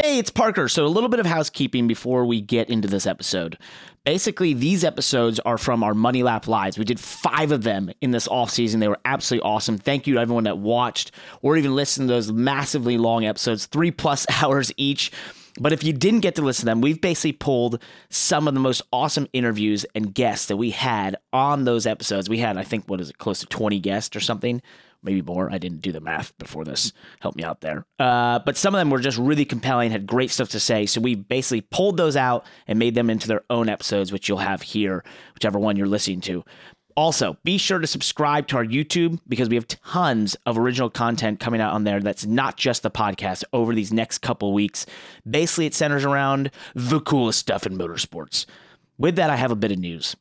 Hey, it's Parker. So, a little bit of housekeeping before we get into this episode. Basically, these episodes are from our Money Lap Lives. We did five of them in this off season. They were absolutely awesome. Thank you to everyone that watched or even listened to those massively long episodes, three plus hours each. But if you didn't get to listen to them, we've basically pulled some of the most awesome interviews and guests that we had on those episodes. We had, I think, what is it, close to 20 guests or something maybe more. I didn't do the math before this. Help me out there. Uh, but some of them were just really compelling, had great stuff to say. So we basically pulled those out and made them into their own episodes, which you'll have here, whichever one you're listening to. Also, be sure to subscribe to our YouTube because we have tons of original content coming out on there that's not just the podcast over these next couple weeks. Basically, it centers around the coolest stuff in motorsports. With that, I have a bit of news.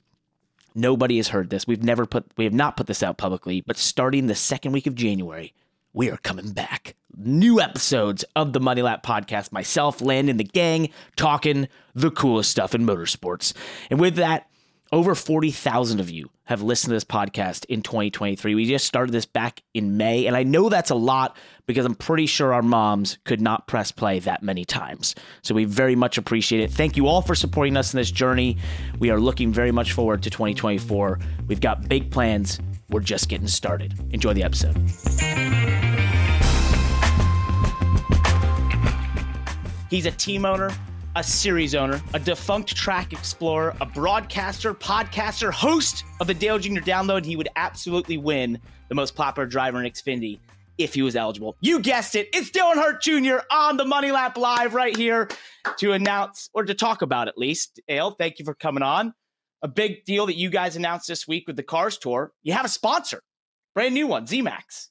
Nobody has heard this. We've never put we have not put this out publicly, but starting the second week of January, we are coming back. New episodes of the Money Lap podcast. Myself, Landon, the gang, talking the coolest stuff in motorsports. And with that, over 40,000 of you have listened to this podcast in 2023. We just started this back in May, and I know that's a lot because I'm pretty sure our moms could not press play that many times. So we very much appreciate it. Thank you all for supporting us in this journey. We are looking very much forward to 2024. We've got big plans. We're just getting started. Enjoy the episode. He's a team owner a series owner, a defunct track explorer, a broadcaster, podcaster, host of the Dale Jr. Download. He would absolutely win the most popular driver in Xfinity if he was eligible. You guessed it. It's Dale Earnhardt Jr. on the Money Lap Live right here to announce or to talk about at least. Dale, thank you for coming on. A big deal that you guys announced this week with the Cars Tour. You have a sponsor, brand new one, ZMAX.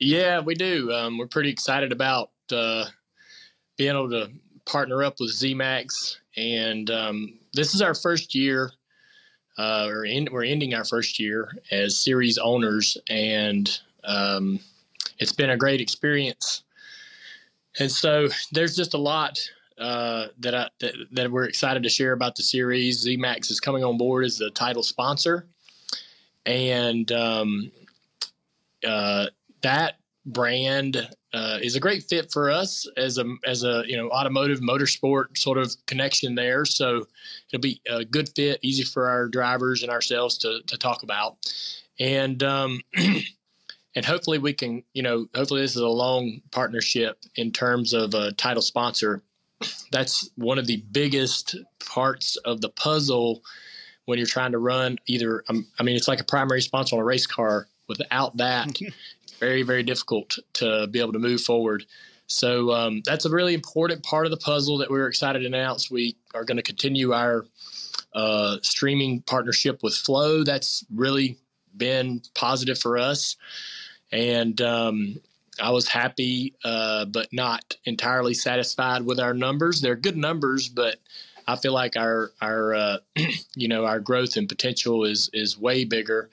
Yeah, we do. Um, we're pretty excited about uh, being able to partner up with ZMAX, and um, this is our first year. Uh, or in, we're ending our first year as series owners, and um, it's been a great experience. And so there's just a lot uh, that, I, that that we're excited to share about the series. ZMAX is coming on board as the title sponsor, and um, uh, that brand uh, is a great fit for us as a as a you know automotive motorsport sort of connection there. So it'll be a good fit, easy for our drivers and ourselves to to talk about, and um, and hopefully we can you know hopefully this is a long partnership in terms of a title sponsor. That's one of the biggest parts of the puzzle when you're trying to run either. Um, I mean, it's like a primary sponsor on a race car. Without that, very very difficult to be able to move forward. So um, that's a really important part of the puzzle that we're excited to announce. We are going to continue our uh, streaming partnership with Flow. That's really been positive for us, and um, I was happy, uh, but not entirely satisfied with our numbers. They're good numbers, but I feel like our our uh, you know our growth and potential is is way bigger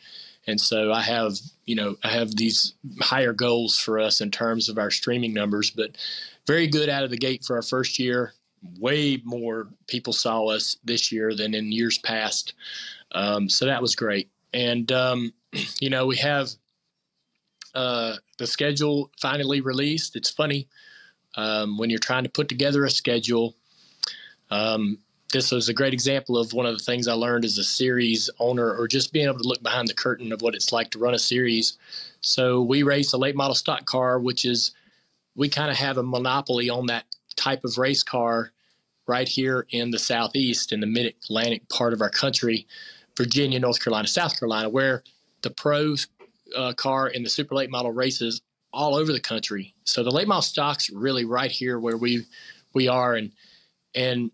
and so I have, you know, I have these higher goals for us in terms of our streaming numbers, but very good out of the gate for our first year. Way more people saw us this year than in years past. Um, so that was great. And, um, you know, we have uh, the schedule finally released. It's funny um, when you're trying to put together a schedule. Um, this was a great example of one of the things I learned as a series owner, or just being able to look behind the curtain of what it's like to run a series. So we race a late model stock car, which is we kind of have a monopoly on that type of race car right here in the southeast, in the mid Atlantic part of our country, Virginia, North Carolina, South Carolina, where the pro uh, car and the super late model races all over the country. So the late model stocks really right here where we we are, and and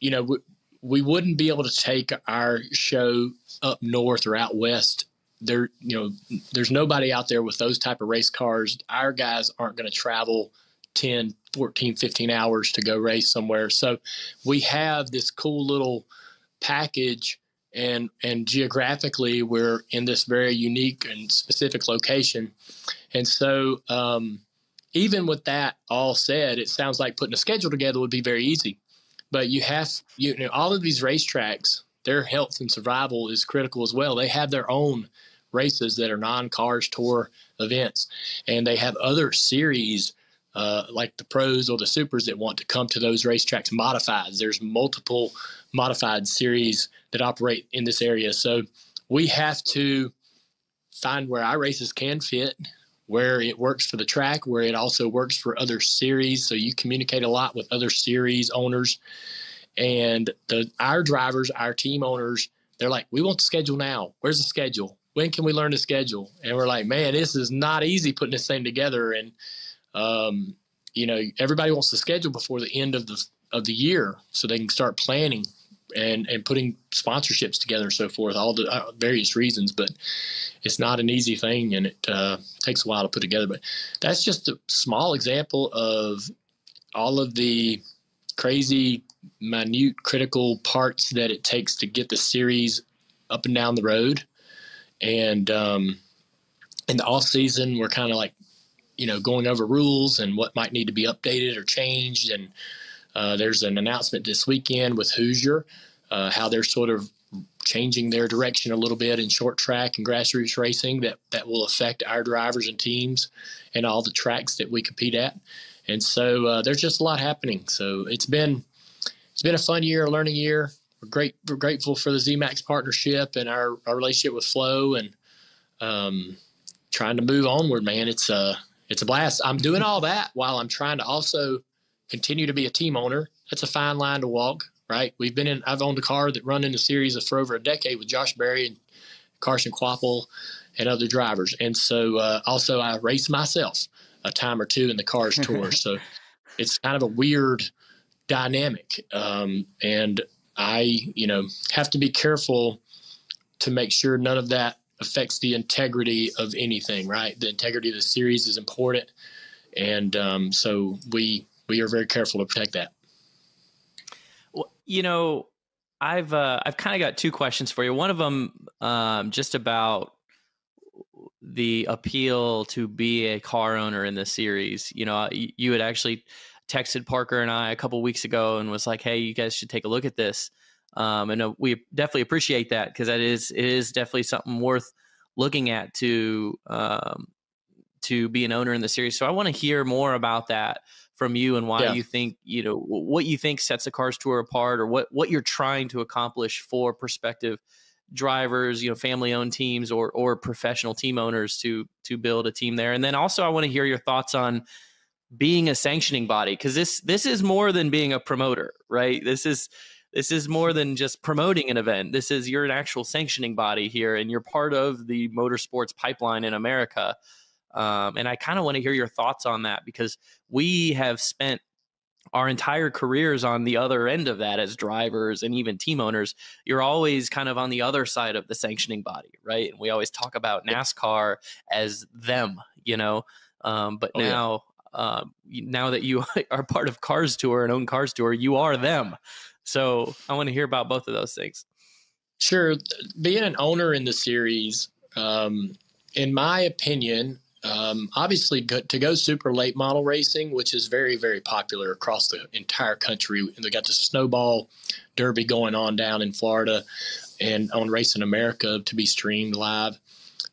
you know, we, we wouldn't be able to take our show up north or out west. There, you know, there's nobody out there with those type of race cars. Our guys aren't going to travel 10, 14, 15 hours to go race somewhere. So we have this cool little package and and geographically we're in this very unique and specific location. And so um, even with that all said, it sounds like putting a schedule together would be very easy. But you have you know all of these racetracks, their health and survival is critical as well. They have their own races that are non-cars tour events, and they have other series uh, like the pros or the supers that want to come to those racetracks modified. There's multiple modified series that operate in this area. So we have to find where our races can fit, where it works for the track, where it also works for other series. So you communicate a lot with other series owners. And the our drivers, our team owners, they're like, we want the schedule now. Where's the schedule? When can we learn the schedule? And we're like, man, this is not easy putting this thing together. And um, you know, everybody wants the schedule before the end of the of the year so they can start planning and and putting sponsorships together and so forth, all the uh, various reasons. But it's not an easy thing, and it uh, takes a while to put together. But that's just a small example of all of the crazy, minute, critical parts that it takes to get the series up and down the road. And um, in the off season, we're kind of like, you know, going over rules and what might need to be updated or changed. And uh, there's an announcement this weekend with Hoosier, uh, how they're sort of changing their direction a little bit in short track and grassroots racing that, that will affect our drivers and teams and all the tracks that we compete at. And so uh, there's just a lot happening. So it's been it's been a fun year, a learning year. We're great. We're grateful for the ZMAX partnership and our, our relationship with Flow and um, trying to move onward. Man, it's a it's a blast. I'm doing all that while I'm trying to also continue to be a team owner. That's a fine line to walk, right? We've been in. I've owned a car that run in the series for over a decade with Josh Berry and Carson Kvapil and other drivers, and so uh, also I race myself a time or two in the cars tour. so it's kind of a weird dynamic, um, and I, you know, have to be careful to make sure none of that affects the integrity of anything. Right, the integrity of the series is important, and um, so we we are very careful to protect that. Well, you know, I've uh, I've kind of got two questions for you. One of them um, just about the appeal to be a car owner in the series. You know, you had actually texted Parker and I a couple weeks ago and was like, "Hey, you guys should take a look at this." Um, and uh, we definitely appreciate that because that is it is definitely something worth looking at to um, to be an owner in the series. So I want to hear more about that from you and why yeah. you think you know what you think sets the cars tour apart or what what you're trying to accomplish for prospective drivers you know family owned teams or or professional team owners to to build a team there. And then also i want to hear your thoughts on being a sanctioning body because this this is more than being a promoter right? This is this is more than just promoting an event. This is you're an actual sanctioning body here and you're part of the motorsports pipeline in america um, and I kind of want to hear your thoughts on that because we have spent our entire careers on the other end of that as drivers and even team owners. You're always kind of on the other side of the sanctioning body, right? And we always talk about NASCAR as them, you know. Um, but oh, now, yeah. uh, now that you are part of Cars Tour and own Cars Tour, you are them. So I want to hear about both of those things. Sure, being an owner in the series, um, in my opinion, um, obviously, to go super late model racing, which is very, very popular across the entire country. And they got the Snowball Derby going on down in Florida and on Racing America to be streamed live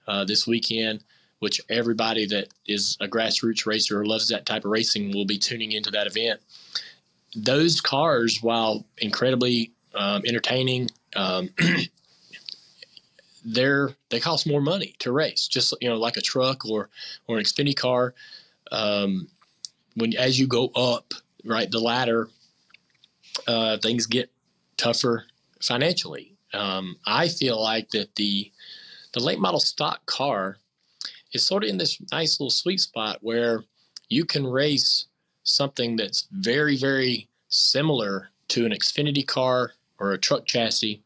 uh, this weekend, which everybody that is a grassroots racer or loves that type of racing will be tuning into that event. Those cars, while incredibly um, entertaining, um, they're they cost more money to race, just you know, like a truck or or an Xfinity car. Um, when as you go up, right, the ladder, uh, things get tougher financially. Um, I feel like that the the late model stock car is sort of in this nice little sweet spot where you can race something that's very very similar to an Xfinity car or a truck chassis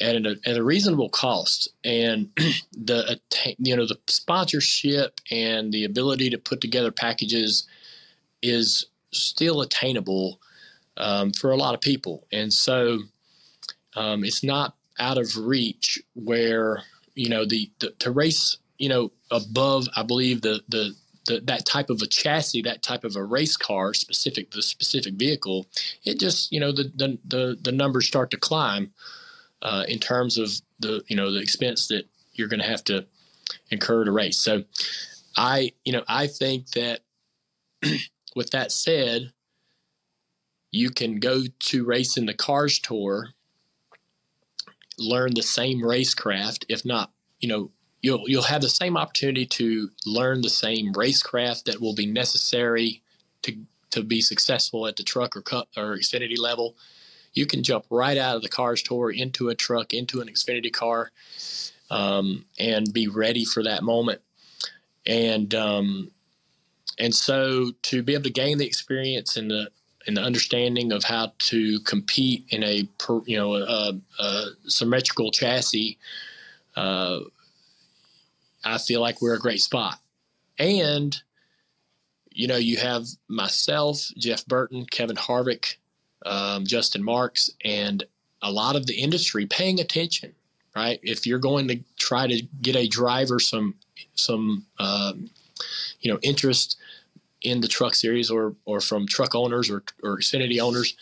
at a, at a reasonable cost. And the you know the sponsorship and the ability to put together packages is still attainable um, for a lot of people. And so um, it's not out of reach where you know the, the to race you know above i believe the the the, that type of a chassis, that type of a race car, specific the specific vehicle, it just you know the the the, the numbers start to climb uh, in terms of the you know the expense that you're going to have to incur to race. So I you know I think that with that said, you can go to race in the Cars Tour, learn the same racecraft, if not, you know, you'll you'll have the same opportunity to learn the same racecraft that will be necessary to to be successful at the truck or cup or Xfinity level. You can jump right out of the Cars Tour into a truck, into an Xfinity car, um, and be ready for that moment. And um, and so to be able to gain the experience and the and the understanding of how to compete in a you know a, a symmetrical chassis, uh, I feel like we're a great spot. And you know, you have myself, Jeff Burton, Kevin Harvick, um, Justin Marks, and a lot of the industry paying attention. Right, if you're going to try to get a driver some some um, you know interest in the truck series or or from truck owners or or Xfinity owners,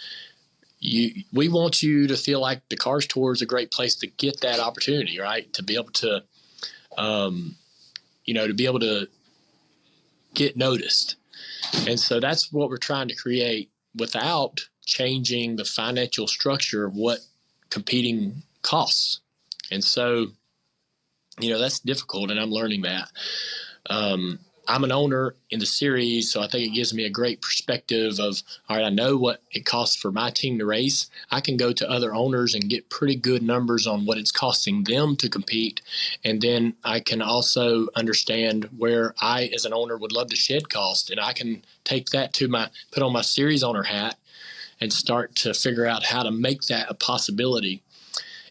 you we want you to feel like the Cars Tour is a great place to get that opportunity, right? To be able to, um, you know, to be able to get noticed, and so that's what we're trying to create without changing the financial structure of what competing costs, and so, you know, that's difficult, and I'm learning that. Um, I'm an owner in the series, so I think it gives me a great perspective of all right, I know what it costs for my team to race. I can go to other owners and get pretty good numbers on what it's costing them to compete. And then I can also understand where I, as an owner, would love to shed cost. And I can take that to my, put on my series owner hat and start to figure out how to make that a possibility.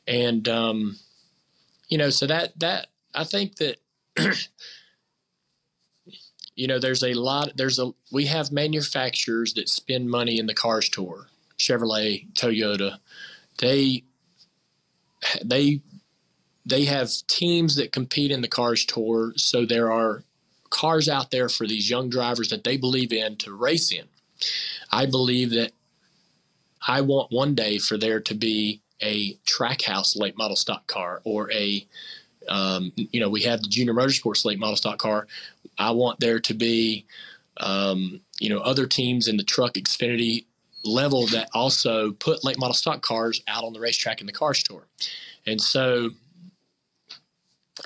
And, um, you know, so that, that, I think that. you know there's a lot there's a we have manufacturers that spend money in the cars tour chevrolet toyota they they they have teams that compete in the cars tour so there are cars out there for these young drivers that they believe in to race in i believe that i want one day for there to be a trackhouse late model stock car or a um, you know, we have the junior motorsports late model stock car. I want there to be, um, you know, other teams in the truck Xfinity level that also put late model stock cars out on the racetrack in the cars tour. And so,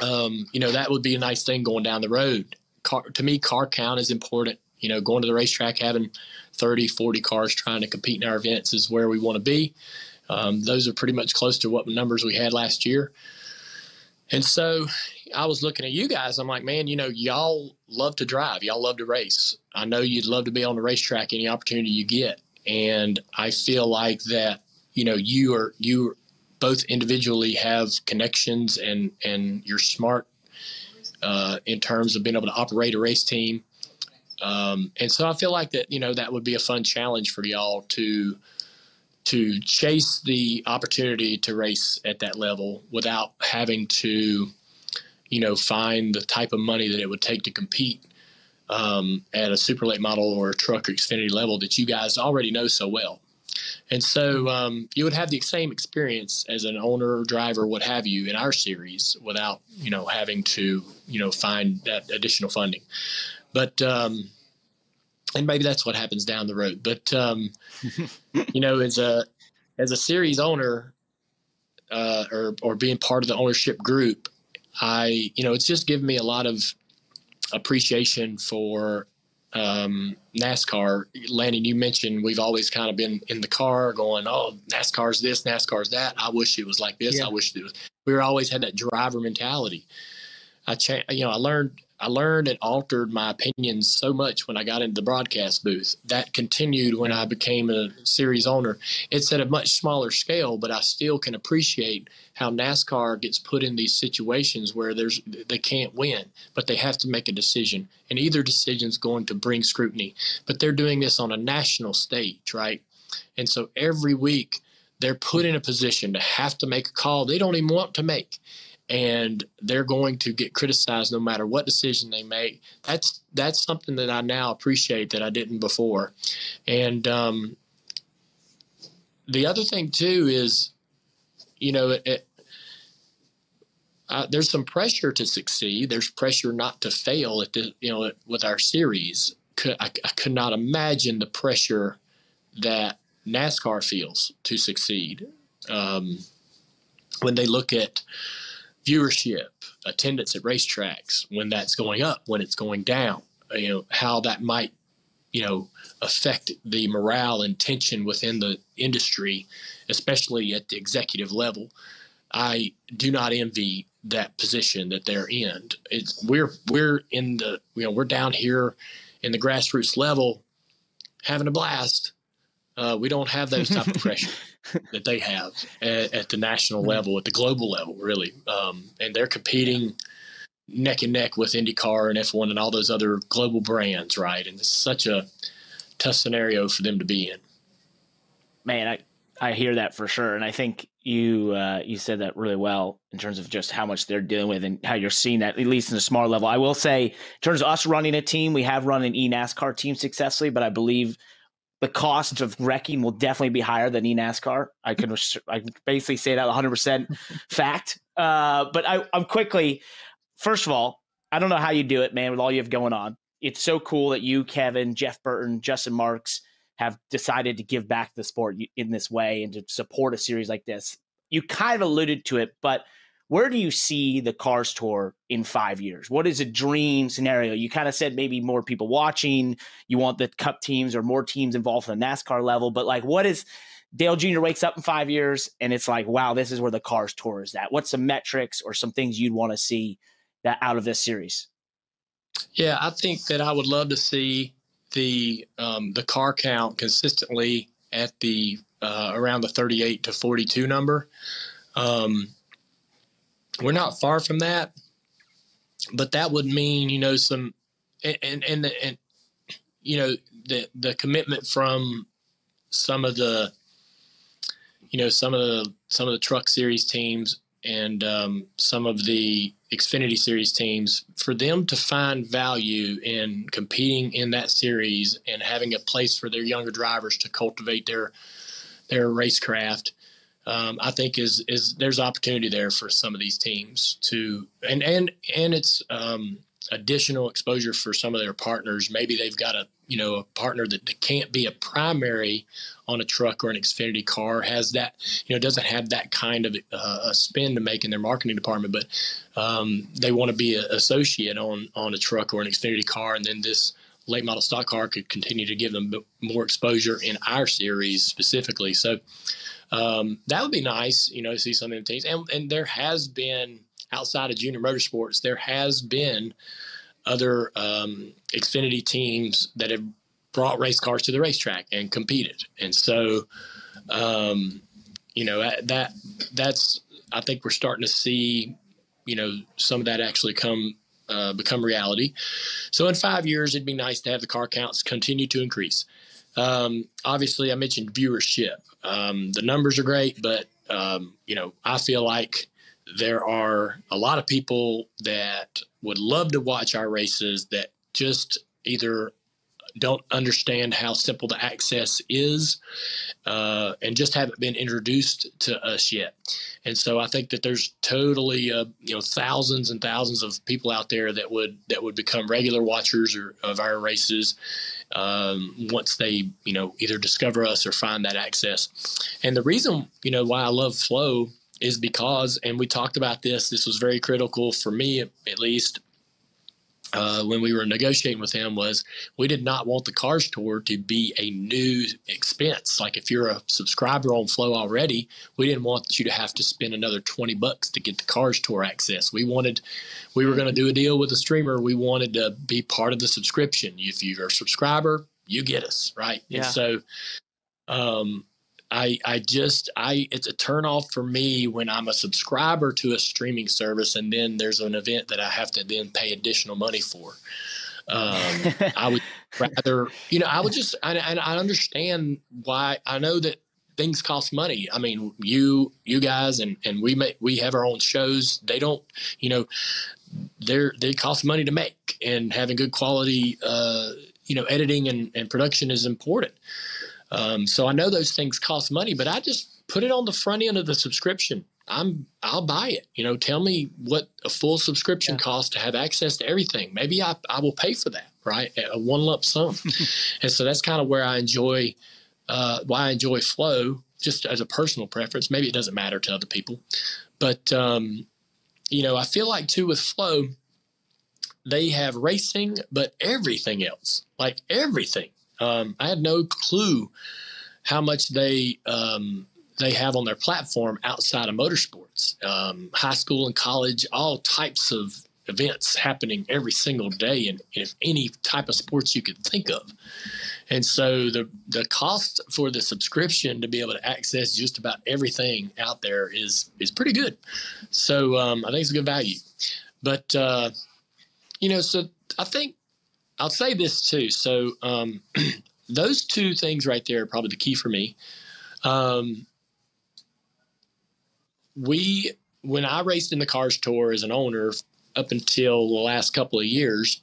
um, you know, that would be a nice thing going down the road. Car, to me, car count is important. You know, going to the racetrack, having 30, 40 cars trying to compete in our events is where we want to be. Um, those are pretty much close to what numbers we had last year. And so I was looking at you guys. I'm like, man, you know, y'all love to drive. Y'all love to race. I know you'd love to be on the racetrack any opportunity you get. And I feel like that, you know, you are you both individually have connections and and you're smart uh, in terms of being able to operate a race team. Um, and so I feel like that, you know, that would be a fun challenge for y'all to to chase the opportunity to race at that level without having to, you know, find the type of money that it would take to compete um, at a super late model or a truck or Xfinity level that you guys already know so well. And so um, you would have the same experience as an owner or driver, what have you, in our series without, you know, having to, you know, find that additional funding. But um, and maybe that's what happens down the road. But um, you know, as a as a series owner, uh, or or being part of the ownership group, I you know it's just given me a lot of appreciation for um, NASCAR. Landon, you mentioned we've always kind of been in the car going, "Oh, NASCAR's this, NASCAR's that." I wish it was like this. Yeah. I wish it was. We were always had that driver mentality. I cha- you know, I learned I learned and altered my opinions so much when I got into the broadcast booth. That continued when I became a series owner. It's at a much smaller scale, but I still can appreciate how NASCAR gets put in these situations where there's they can't win, but they have to make a decision, and either decision is going to bring scrutiny. But they're doing this on a national stage, right? And so every week they're put in a position to have to make a call they don't even want to make and they're going to get criticized no matter what decision they make. That's that's something that I now appreciate that I didn't before. And um, the other thing too is, you know, it, it, uh, there's some pressure to succeed. There's pressure not to fail at the you know with our series could I, I could not imagine the pressure that NASCAR feels to succeed um, when they look at viewership, attendance at racetracks, when that's going up, when it's going down, you know, how that might, you know, affect the morale and tension within the industry, especially at the executive level. I do not envy that position that they're in. It's we're we're in the you know we're down here in the grassroots level having a blast. Uh, we don't have those type of pressure that they have at, at, the national mm-hmm. level, at the global level, really. Um, and they're competing neck and neck with IndyCar and F1 and all those other global brands, right? And it's such a tough scenario for them to be in. Man, I I hear that for sure, and I think you uh, you said that really well in terms of just how much they're dealing with and how you're seeing that at least in a small level. I will say, in terms of us running a team, we have run an eNASCAR team successfully, but I believe the cost of wrecking will definitely be higher than eNASCAR. I can I can basically say that 100 percent fact. Uh, but I, I'm quickly, first of all, I don't know how you do it, man, with all you have going on. It's so cool that you, Kevin, Jeff Burton, Justin Marks have decided to give back the sport in this way and to support a series like this. You kind of alluded to it, but where do you see the Cars Tour in five years? What is a dream scenario? You kind of said maybe more people watching. You want the Cup teams or more teams involved in the NASCAR level, but like, what is Dale Jr. wakes up in five years and it's like, wow, this is where the Cars Tour is at. What's some metrics or some things you'd want to see that out of this series? Yeah, I think that I would love to see the um, the car count consistently at the uh, around the 38 to 42 number. Um, we're not far from that, but that would mean you know some and and and, you know the the commitment from some of the you know some of the some of the truck series teams and um, some of the Xfinity Series teams for them to find value in competing in that series and having a place for their younger drivers to cultivate their their racecraft. Um, I think is is there's opportunity there for some of these teams to and and and it's um, additional exposure for some of their partners. Maybe they've got a you know a partner that can't be a primary on a truck or an Xfinity car has that you know doesn't have that kind of uh, a spin to make in their marketing department, but um, they want to be an associate on on a truck or an Xfinity car, and then this late model stock car could continue to give them more exposure in our series specifically. So um, that would be nice, you know, to see some of them teams. And, and there has been outside of junior motorsports, there has been other um, Xfinity teams that have brought race cars to the racetrack and competed. And so, um, you know, that that's I think we're starting to see, you know, some of that actually come uh, become reality. So in five years, it'd be nice to have the car counts continue to increase. Um, obviously, I mentioned viewership. Um, the numbers are great, but um, you know, I feel like there are a lot of people that would love to watch our races that just either don't understand how simple the access is uh, and just haven't been introduced to us yet and so i think that there's totally uh, you know thousands and thousands of people out there that would that would become regular watchers or, of our races um, once they you know either discover us or find that access and the reason you know why i love flow is because, and we talked about this, this was very critical for me at least. Uh, when we were negotiating with him was we did not want the cars tour to be a new expense. Like if you're a subscriber on flow already we didn't want you to have to spend another 20 bucks to get the cars tour access. We wanted we were going to do a deal with a streamer. We wanted to be part of the subscription. If you're a subscriber you get us right? Yeah. and so um, I I just I it's a turnoff for me when I'm a subscriber to a streaming service and then there's an event that I have to then pay additional money for. Um, I would rather you know I would just I, I understand why I know that things cost money. I mean you you guys and and we make we have our own shows. They don't you know they're they cost money to make and having good quality uh, you know editing and, and production is important. Um, so I know those things cost money, but I just put it on the front end of the subscription. I'm I'll buy it. You know, tell me what a full subscription yeah. costs to have access to everything. Maybe I, I will pay for that. right? A one lump sum. and so that's kind of where I enjoy, uh, why I enjoy flow just as a personal preference. Maybe it doesn't matter to other people, but, um, you know, I feel like too with flow, they have racing, but everything else, like everything. Um, I had no clue how much they um, they have on their platform outside of motorsports, um, high school and college, all types of events happening every single day in, in any type of sports you could think of. And so the the cost for the subscription to be able to access just about everything out there is is pretty good. So um, I think it's a good value. But uh, you know, so I think I'll say this too. So um, those two things right there are probably the key for me. Um, we when I raced in the Cars Tour as an owner up until the last couple of years,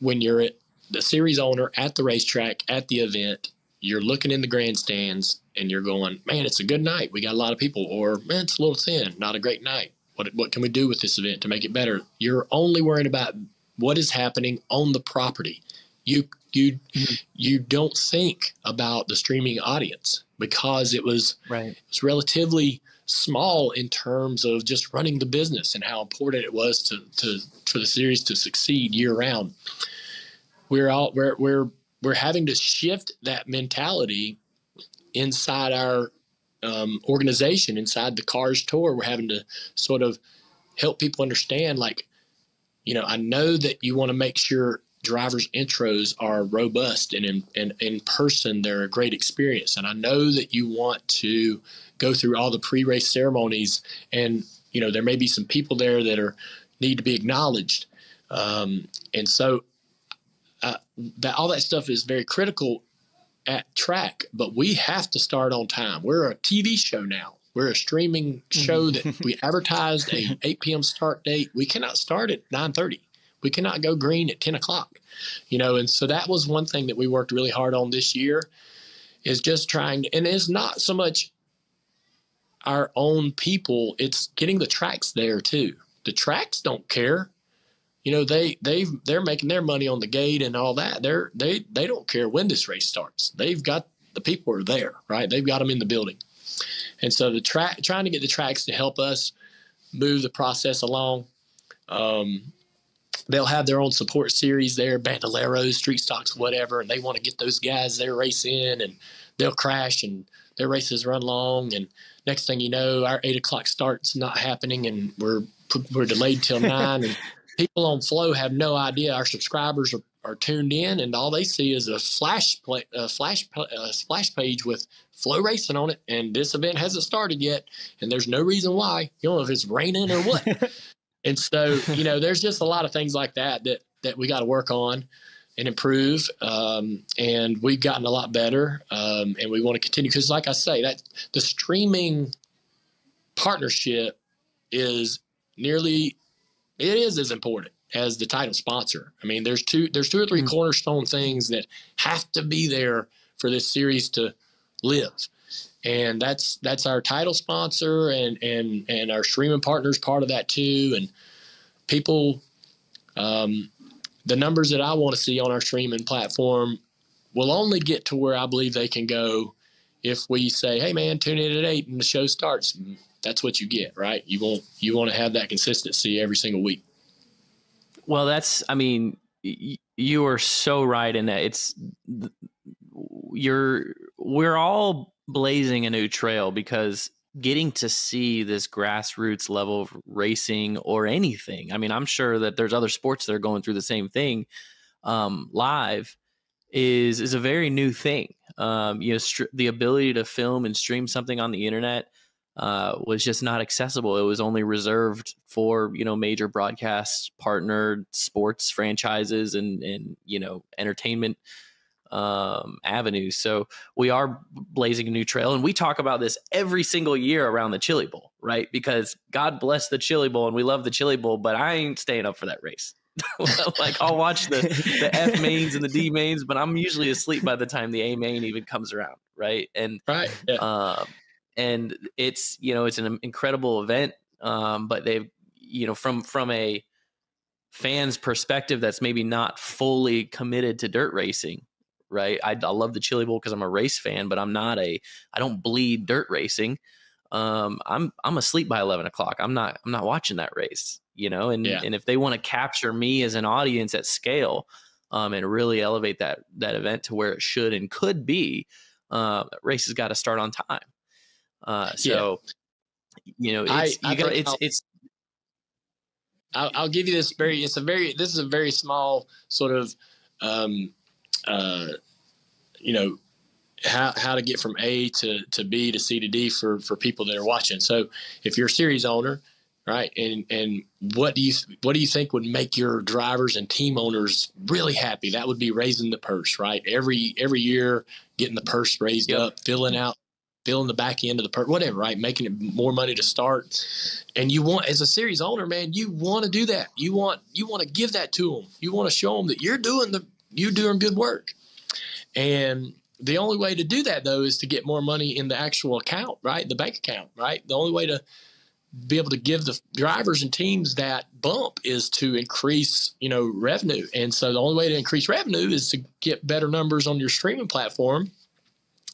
when you're at the series owner at the racetrack at the event, you're looking in the grandstands and you're going, man, it's a good night. We got a lot of people, or man, it's a little thin, not a great night. What what can we do with this event to make it better? You're only worrying about what is happening on the property. You you mm-hmm. you don't think about the streaming audience because it was right. It was relatively small in terms of just running the business and how important it was to, to for the series to succeed year round. We're all we're we're we're having to shift that mentality inside our um, organization, inside the Cars Tour. We're having to sort of help people understand, like, you know, I know that you want to make sure drivers' intros are robust and in, and in person they're a great experience. And I know that you want to go through all the pre-race ceremonies and you know there may be some people there that are need to be acknowledged. Um, and so uh, that all that stuff is very critical at track but we have to start on time. We're a tv show now we're a streaming show mm-hmm. that we advertised a 8 p.m start date we cannot start at 9.30 we cannot go green at 10 o'clock you know and so that was one thing that we worked really hard on this year is just trying and it's not so much our own people, it's getting the tracks there too. The tracks don't care. You know, they they they're making their money on the gate and all that. They're they they don't care when this race starts. They've got the people are there, right? They've got them in the building. And so the track trying to get the tracks to help us move the process along. Um, they'll have their own support series there, bandoleros, street stocks, whatever, and they want to get those guys their race in, and they'll crash and their races run long, and next thing you know, our eight o'clock start's not happening, and we're we're delayed till nine, and people on Flow have no idea. Our subscribers are, are tuned in, and all they see is a flash play, a flash a splash page with Flow Racing on it, and this event hasn't started yet, and there's no reason why. You don't know if it's raining or what. and so, you know, there's just a lot of things like that that that we got to work on and improve. Um, and we've gotten a lot better, um, and we want to continue because, like I say, that the streaming partnership is nearly it is as important as the title sponsor. I mean, there's two there's two or 3 mm-hmm. cornerstone things that have to be there for this series to live. And that's that's our title sponsor and and and our streaming partners part of that too. And people um, the numbers that I want to see on our streaming platform will only get to where I believe they can go if we say, "Hey, man, tune in at eight and the show starts." That's what you get, right? You want you want to have that consistency every single week. Well, that's I mean, you are so right in that. It's you're we're all blazing a new trail because getting to see this grassroots level of racing or anything. I mean, I'm sure that there's other sports that are going through the same thing um, live is is a very new thing. Um, you know, str- the ability to film and stream something on the internet uh, was just not accessible. It was only reserved for you know major broadcast partner sports franchises and and you know entertainment um, avenues. So we are blazing a new trail, and we talk about this every single year around the Chili Bowl, right? Because God bless the Chili Bowl, and we love the Chili Bowl, but I ain't staying up for that race. like I'll watch the the F mains and the D mains, but I'm usually asleep by the time the A main even comes around, right? And right, yeah. um, and it's you know it's an incredible event, um, but they've you know from from a fan's perspective that's maybe not fully committed to dirt racing right i, I love the chili bowl because i'm a race fan but i'm not a i don't bleed dirt racing um, i'm i'm asleep by 11 o'clock i'm not i'm not watching that race you know and Yeah. and if they want to capture me as an audience at scale um, and really elevate that that event to where it should and could be uh, race has got to start on time uh, so you know it's I you got think it's I'll- it's I'll, I'll give you this very. It's a very. This is a very small sort of, um, uh, you know, how how to get from A to to B to C to D for for people that are watching. So if you're a series owner, right, and and what do you what do you think would make your drivers and team owners really happy? That would be raising the purse, right? Every every year, getting the purse raised Yep. up, filling out. Filling the back end of the purse, whatever, right? Making it more money to start, and you want as a series owner man you want to do that you want you want to give that to them you want to show them that you're doing the you're doing good work. And the only way to do that though is to get more money in the actual account right? The bank account right? The only way to be able to give the drivers and teams that bump is to increase you know revenue. And so the only way to increase revenue is to get better numbers on your streaming platform.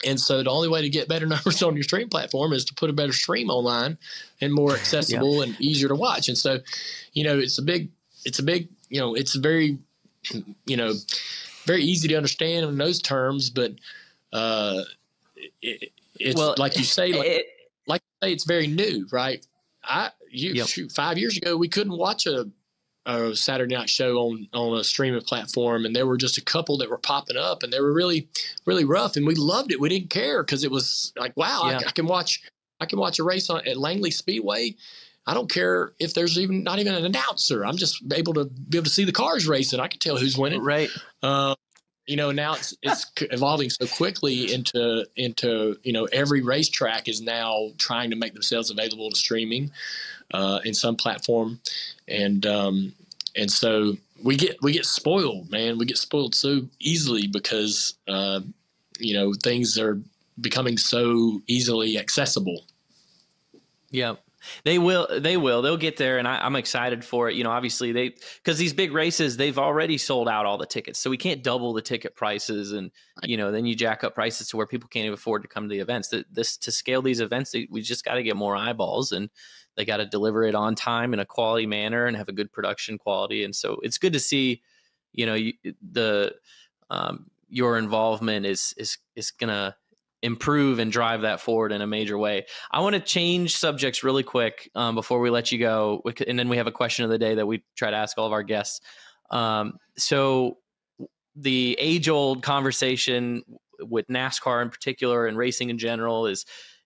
And so the only way to get better numbers on your stream platform is to put a better stream online and more accessible and easier to watch. And so, you know, it's a big, it's a big, you know, it's very, you know, very easy to understand in those terms, but uh, it, it's Well, like you say, like, it- like you say, it's very new, right? I you Yep. shoot five years ago we couldn't watch a, a Saturday night show on on a streaming platform, and there were just a couple that were popping up, and they were really really rough, and we loved it. We didn't care because it was like, wow, Yeah. I, I can watch I can watch a race on at Langley Speedway. I don't care if there's even not even an announcer. I'm just able to be able to see the cars racing. I can tell who's winning. right Uh, you know, now it's it's evolving so quickly into into you know every racetrack is now trying to make themselves available to streaming uh, in some platform, and um, and so we get we get spoiled, man. We get spoiled so easily because uh, you know things are becoming so easily accessible. Yeah. They will. They will. They'll get there, and I, I'm excited for it. You know, obviously they because these big races they've already sold out all the tickets, so we can't double the ticket prices, and you know then you jack up prices to where people can't even afford to come to the events. That this to scale these events, they, we just got to get more eyeballs, and they got to deliver it on time in a quality manner and have a good production quality. And so it's good to see, you know, you, the um, your involvement is is is gonna improve and drive that forward in a major way. I want to change subjects really quick um, before we let you go, and then we have a question of the day that we try to ask all of our guests. Um, so, the age-old conversation with NASCAR in particular and racing in general is,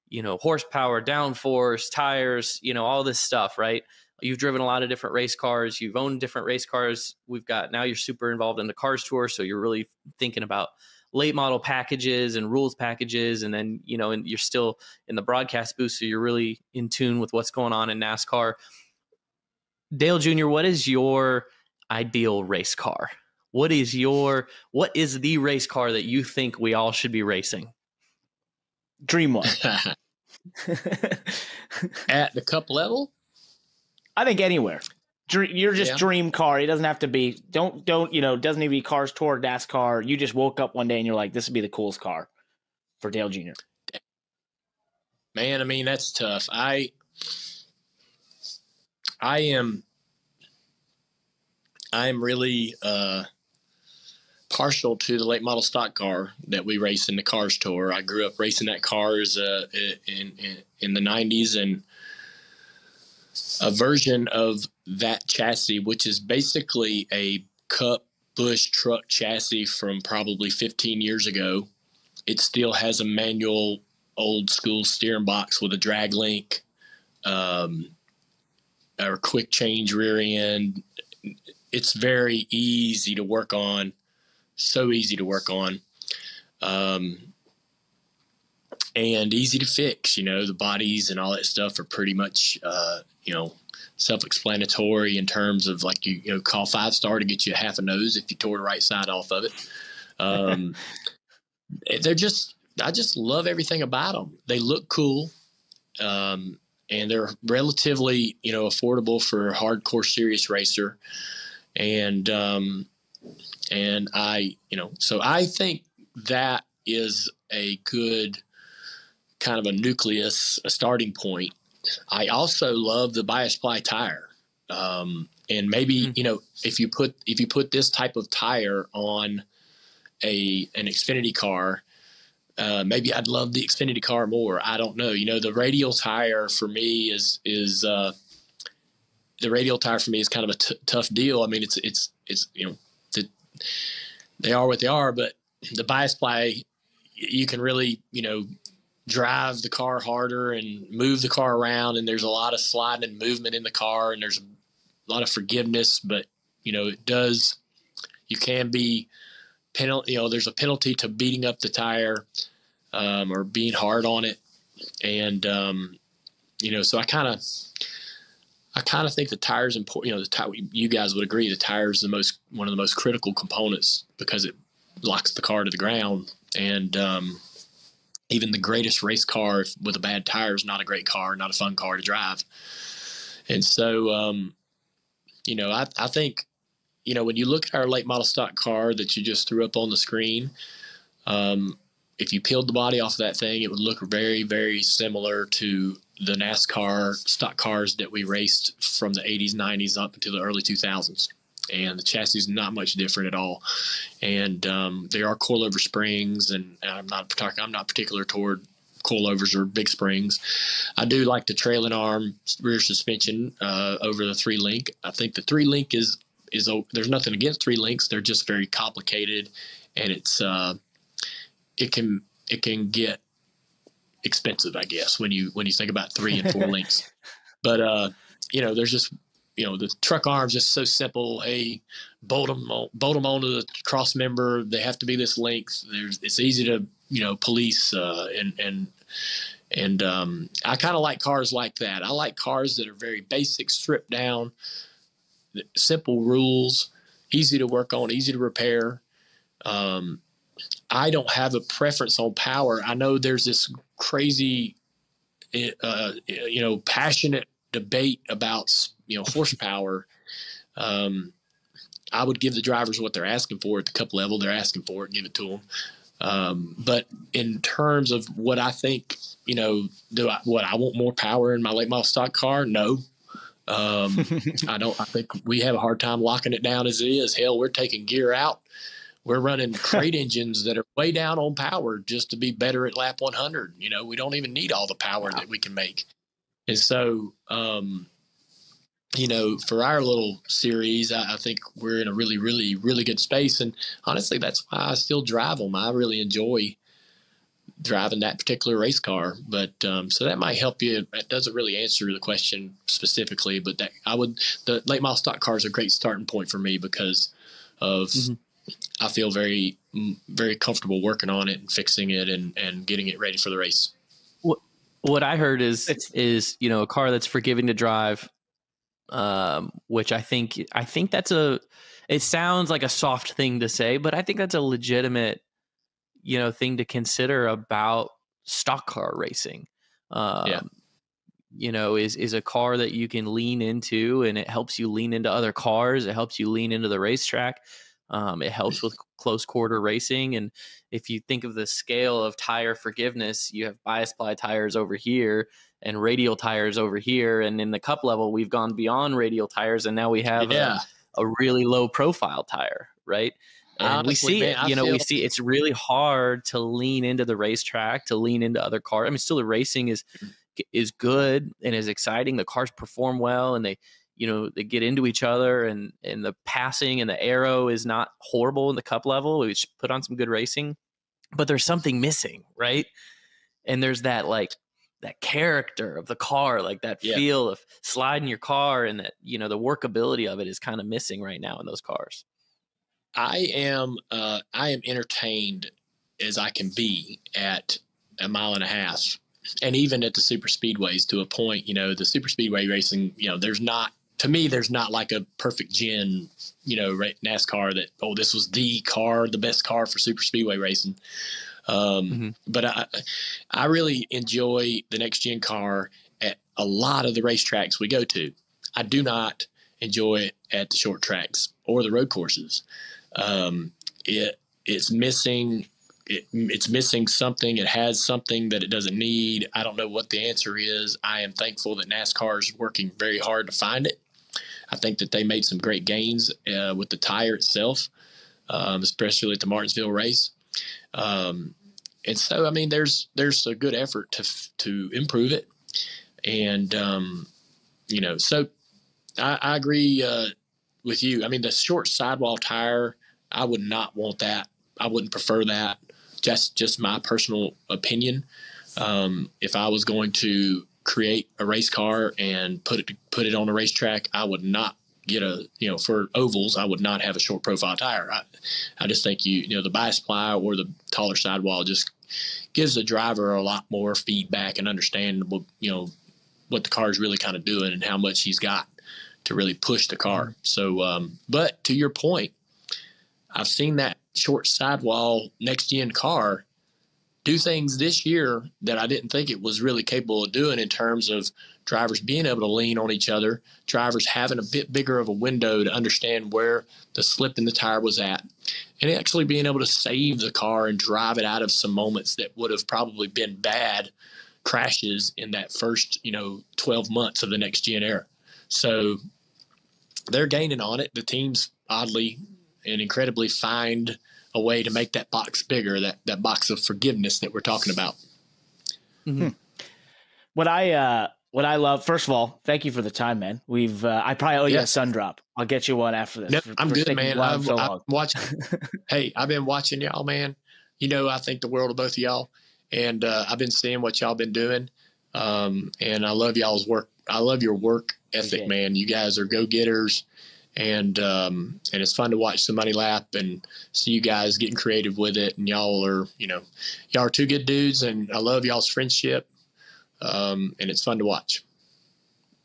you know, horsepower, downforce, tires, you know, all this stuff, right? You've driven a lot of different race cars. You've owned different race cars. We've got now you're super involved in the cars tour, so you're really thinking about late model packages and rules packages and then you know and you're still in the broadcast booth so you're really in tune with what's going on in nascar dale jr what is your ideal race car what is your what is the race car that you think we all should be racing Dream one. At the cup level, I think anywhere. Dr- You're just Yeah. dream car. It doesn't have to be. Don't don't you know? Doesn't even be cars tour NASCAR. You just woke up one day and you're like, this would be the coolest car for Dale Jr. man, I mean that's tough. I I am I am really uh partial to the late model stock car that we race in the cars tour. I grew up racing that cars uh, in, in in the 90s and a version of that chassis which is basically a cup Busch truck chassis from probably 15 years ago. It still has a manual old school steering box with a drag link um, or quick change rear end. It's very easy to work on, so easy to work on, um, and easy to fix. You know, the bodies and all that stuff are pretty much, uh, you know, self-explanatory in terms of like you, you know, call five star to get you a half a nose if you tore the right side off of it. Um, they're just I just love everything about them. They look cool, um, and they're relatively you know affordable for a hardcore serious racer. and um, and I, you know, so I think that is a good kind of a nucleus, a starting point. I also love the bias ply tire. Um, and maybe, mm-hmm. you know, if you put if you put this type of tire on a an Xfinity car, uh, maybe I'd love the Xfinity car more. I don't know. You know, the radial tire for me is is uh, the radial tire for me is kind of a t- tough deal. I mean, it's it's it's you know, the, they are what they are, but the bias ply, you can really you know drive the car harder and move the car around, and there's a lot of sliding and movement in the car, and there's a lot of forgiveness, but you know, it does. You can be penalty. You know, there's a penalty to beating up the tire um, or being hard on it, and um, you know, so I kind of, I kind of think the tire's important. You know, the tire. You guys would agree the tires the most one of the most critical components because it locks the car to the ground, and um, even the greatest race car with a bad tire is not a great car, not a fun car to drive. And so, um, you know, I, I think you know, when you look at our late model stock car that you just threw up on the screen, um, if you peeled the body off of that thing, it would look very, very similar to the NASCAR stock cars that we raced from the 80s, 90s up until the early 2000s. And the chassis is not much different at all. And um, there are coilover springs, and I'm not I'm not particular toward coilovers or big springs. I do like the trailing arm rear suspension uh, over the three link. I think the three link is is there's nothing against three links. They're just very complicated, and it's uh, it can it can get expensive, I guess, when you when you think about three and four links. But uh, you know, there's just you know the truck arms just so simple. Hey, bolt them on, bolt them onto the cross member. They have to be this length. There's it's easy to you know police uh, and and and um, I kind of like cars like that. I like cars that are very basic, stripped down simple rules, easy to work on, easy to repair. Um, I don't have a preference on power. I know there's this crazy, eh, uh, you know, passionate debate about you know horsepower. Um, I would give the drivers what they're asking for at the cup level. They're asking for it, give it to them. Um, but in terms of what I think, you know, do I what I want more power in my late model stock car? No, um, I don't. I think we have a hard time locking it down as it is. Hell, we're taking gear out. We're running crate engines that are way down on power just to be better at lap 100. You know, we don't even need all the power wow. that we can make. And so, um, you know, for our little series, I, I, think we're in a really, really, really good space. And honestly, that's why I still drive them. I really enjoy driving that particular race car. But um, so that might help you. It doesn't really answer the question specifically, but that I would the late model stock car is a great starting point for me because of mm-hmm. I feel very very comfortable working on it and fixing it and and getting it ready for the race. What what I heard is it's, is you know a car that's forgiving to drive, um, which I think I think that's a it sounds like a soft thing to say, but I think that's a legitimate you know thing to consider about stock car racing. Um, yeah. You know, is is a car that you can lean into, and it helps you lean into other cars. It helps you lean into the racetrack. Um, it helps with close quarter racing, and if you think of the scale of tire forgiveness, you have bias ply tires over here and radial tires over here, and in the cup level, we've gone beyond radial tires, and now we have yeah. a, a really low profile tire, right? and Honestly, we see man, it. You know, we see it's really hard to lean into the racetrack, to lean into other cars. I mean, still the racing is mm-hmm. is good and is exciting. The cars perform well, and they you know they get into each other, and and the passing and the aero is not horrible in the cup level. We should put on some good racing, but there's something missing, right? And there's that like that character of the car, like that yeah. feel of sliding your car, and that you know the workability of it is kind of missing right now in those cars. I am uh, I am entertained as I can be at a mile and a half, and even at the super speedways to a point. You know, the super speedway racing. You know, there's not to me there's not like a perfect gen. You know, NASCAR that oh this was the car, the best car for super speedway racing. Um, mm-hmm. But I I really enjoy the next gen car at a lot of the racetracks we go to. I do not enjoy it at the short tracks or the road courses. Um, it it's missing it, it's missing something. It has something that it doesn't need. I don't know what the answer is. I am thankful that NASCAR is working very hard to find it. I think that they made some great gains uh, with the tire itself, um, especially at the Martinsville race. Um, and so, I mean, there's there's a good effort to to improve it, and um, you know, so I, I agree uh, with you. I mean, the short sidewall tire, I would not want that. I wouldn't prefer that. Just just my personal opinion. Um, if I was going to create a race car and put it put it on a racetrack, I would not get a you know for ovals I would not have a short profile tire. I, I just think you you know the bias ply or the taller sidewall just gives the driver a lot more feedback and understand what you know what the car is really kind of doing and how much he's got to really push the car. So, um, but to your point, I've seen that short sidewall next gen car do things this year that I didn't think it was really capable of doing in terms of drivers being able to lean on each other, drivers having a bit bigger of a window to understand where the slip in the tire was at, and actually being able to save the car and drive it out of some moments that would have probably been bad crashes in that first, you know, 12 months of the next gen era. So they're gaining on it. The teams oddly and incredibly find a way to make that box bigger, that that box of forgiveness that we're talking about. Mm-hmm. What I uh what I love, first of all, thank you for the time, man. We've uh, I probably owe you a sun drop. I'll get you one after this. No, for, I'm for good, man. I'm, so I'm watching. hey, I've been watching y'all, man. You know, I think the world of both of y'all, and uh, I've been seeing what y'all been doing, um, and I love y'all's work. I love your work ethic, man. You guys are go getters and um, and it's fun to watch the money lap and see you guys getting creative with it. And y'all are, you know, y'all are two good dudes, and I love y'all's friendship. Um, and it's fun to watch.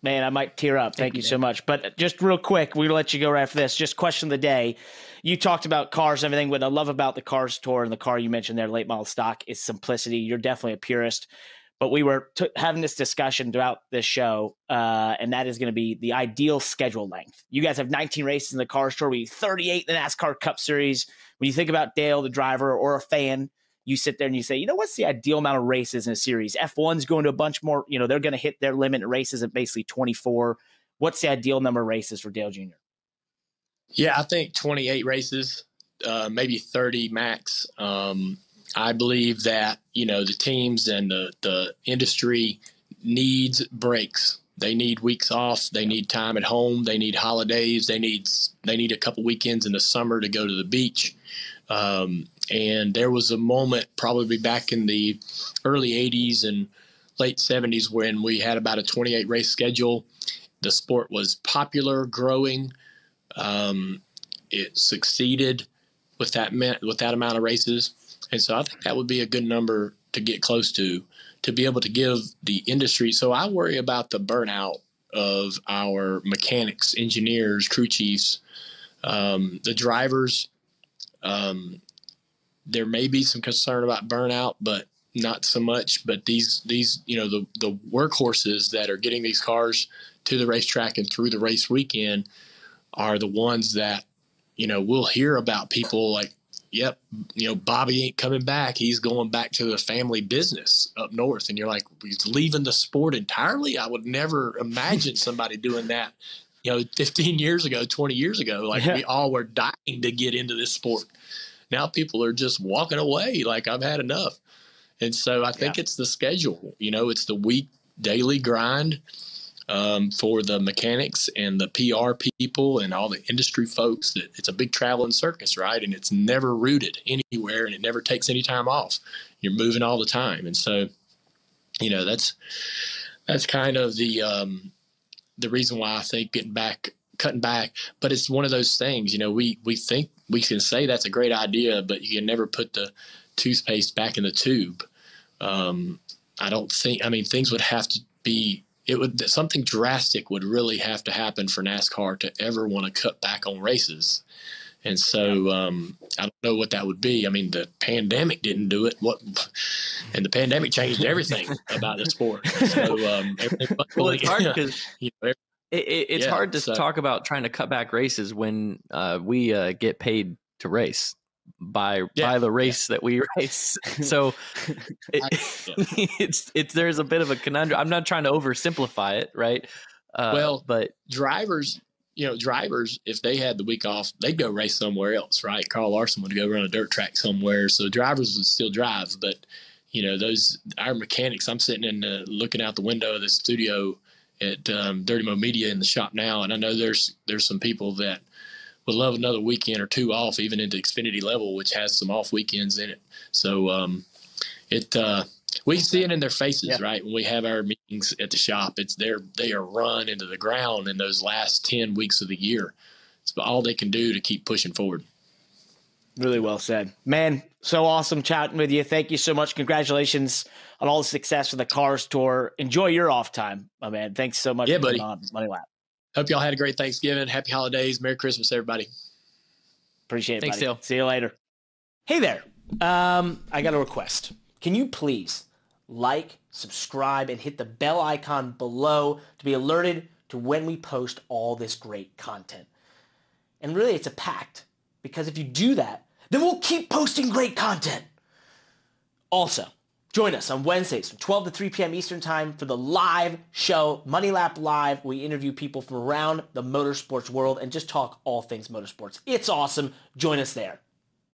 Man, I might tear up. Thank, Thank you, so much. But just real quick, we're gonna let you go right after this. Just question of the day. You talked about cars and everything. What I love about the cars tour and the car you mentioned there, late model stock, is simplicity. You're definitely a purist but we were t- having this discussion throughout this show, uh, and that is going to be the ideal schedule length. You guys have 19 races in the CARS Tour. We 38 in the NASCAR Cup Series. When you think about Dale, the driver, or a fan, you sit there and you say, you know, what's the ideal amount of races in a series? F1's going to a bunch more. You know, they're going to hit their limit races at basically 24. What's the ideal number of races for Dale Jr.? Yeah, I think 28 races, uh, maybe 30 max. Um, I believe that you know the teams and the the industry needs breaks. They need weeks off. They need time at home. They need holidays. They need they need a couple weekends in the summer to go to the beach. Um, and there was a moment, probably back in the early '80s and late '70s, when we had about a 28 race schedule. The sport was popular, growing. Um, it succeeded with that with that amount of races. And so I think that would be a good number to get close to to be able to give the industry. So I worry about the burnout of our mechanics, engineers, crew chiefs, um, the drivers. Um, there may be some concern about burnout, but not so much. But these these you know the the workhorses that are getting these cars to the racetrack and through the race weekend are the ones that you know we'll hear about people like yep, you know, Bobby ain't coming back. He's going back to the family business up north. And you're like, he's leaving the sport entirely. I would never imagine somebody doing that, you know, 15 years ago, 20 years ago. Like yeah. we all were dying to get into this sport. Now people are just walking away like I've had enough. And so I think yeah. it's the schedule, you know, it's the week daily grind um, for the mechanics and the PR people and all the industry folks that it's a big traveling circus, right? And it's never rooted anywhere and it never takes any time off. You're moving all the time. And so, you know, that's that's kind of the um, the reason why I think getting back cutting back, but it's one of those things, you know, we we think we can say that's a great idea, but you can never put the toothpaste back in the tube. Um, I don't think I mean things would have to be it would something drastic would really have to happen for NASCAR to ever want to cut back on races. And so um, I don't know what that would be. I mean, the pandemic didn't do it. What? And the pandemic changed everything about the sport. So um, well, it's hard because you know, it, it, it's Yeah, hard to so- talk about trying to cut back races when uh, we uh, get paid to race by Yeah, by the race that we race. So it, I- it's it's there's a bit of a conundrum. I'm not trying to oversimplify it, right? Uh, Well, but drivers, you know, drivers, if they had the week off, they'd go race somewhere else, right? Kyle Larson would go run a dirt track somewhere. So drivers would still drive, but you know, those our mechanics. I'm sitting in uh, looking out the window of the studio at um, Dirty Mo Media in the shop now, and I know there's there's some people that would love another weekend or two off, even into Xfinity level, which has some off weekends in it. So um, it uh, we see it in their faces, Yeah. right? When we have our meetings at the shop, it's they're they are run into the ground in those last ten weeks of the year. It's all they can do to keep pushing forward. Really well said. Man, so awesome chatting with you. Thank you so much. Congratulations on all the success for the Cars Tour. Enjoy your off time, my man. Thanks so much Yeah, for being buddy. on Money Lap. Hope y'all had a great Thanksgiving. Happy holidays. Merry Christmas, everybody. Appreciate it. Thanks, buddy. Dale. See you later. Hey there. Um, I got a request. Can you please like, subscribe, and hit the bell icon below to be alerted to when we post all this great content? And really, it's a pact because if you do that, then we'll keep posting great content. Also, join us on Wednesdays from 12 to 3 p.m. Eastern Time for the live show, Money Lap Live. We interview people from around the motorsports world and just talk all things motorsports. It's awesome. Join us there.